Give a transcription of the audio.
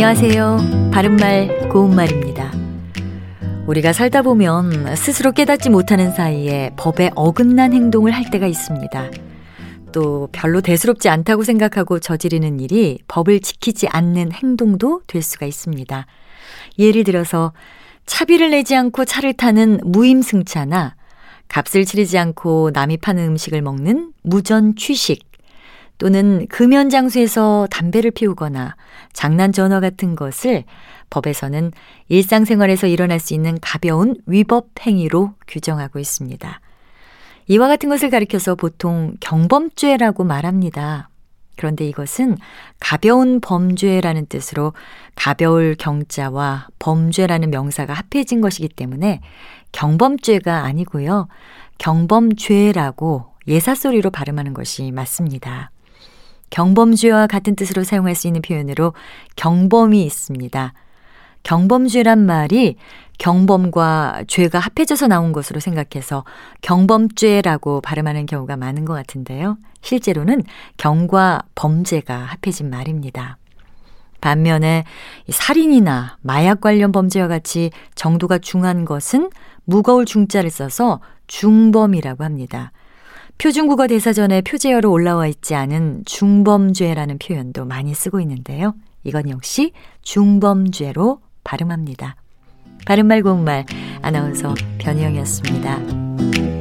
안녕하세요. 바른말 고운말입니다. 우리가 살다 보면 스스로 깨닫지 못하는 사이에 법에 어긋난 행동을 할 때가 있습니다. 또 별로 대수롭지 않다고 생각하고 저지르는 일이 법을 지키지 않는 행동도 될 수가 있습니다. 예를 들어서 차비를 내지 않고 차를 타는 무임승차나 값을 치르지 않고 남이 파는 음식을 먹는 무전 취식 또는 금연 장소에서 담배를 피우거나 장난 전화 같은 것을 법에서는 일상생활에서 일어날 수 있는 가벼운 위법 행위로 규정하고 있습니다. 이와 같은 것을 가리켜서 보통 경범죄라고 말합니다. 그런데 이것은 가벼운 범죄라는 뜻으로 가벼울 경자와 범죄라는 명사가 합해진 것이기 때문에 경범죄가 아니고요. 경범죄라고 예사소리로 발음하는 것이 맞습니다. 경범죄와 같은 뜻으로 사용할 수 있는 표현으로 경범이 있습니다. 경범죄란 말이 경범과 죄가 합해져서 나온 것으로 생각해서 경범죄라고 발음하는 경우가 많은 것 같은데요. 실제로는 경과 범죄가 합해진 말입니다. 반면에 살인이나 마약 관련 범죄와 같이 정도가 중한 것은 무거울 중자를 써서 중범이라고 합니다. 표준국어 대사전에 표제어로 올라와 있지 않은 중범죄라는 표현도 많이 쓰고 있는데요. 이건 역시 중범죄로 발음합니다. 바른말 고운말 아나운서 변희영이었습니다.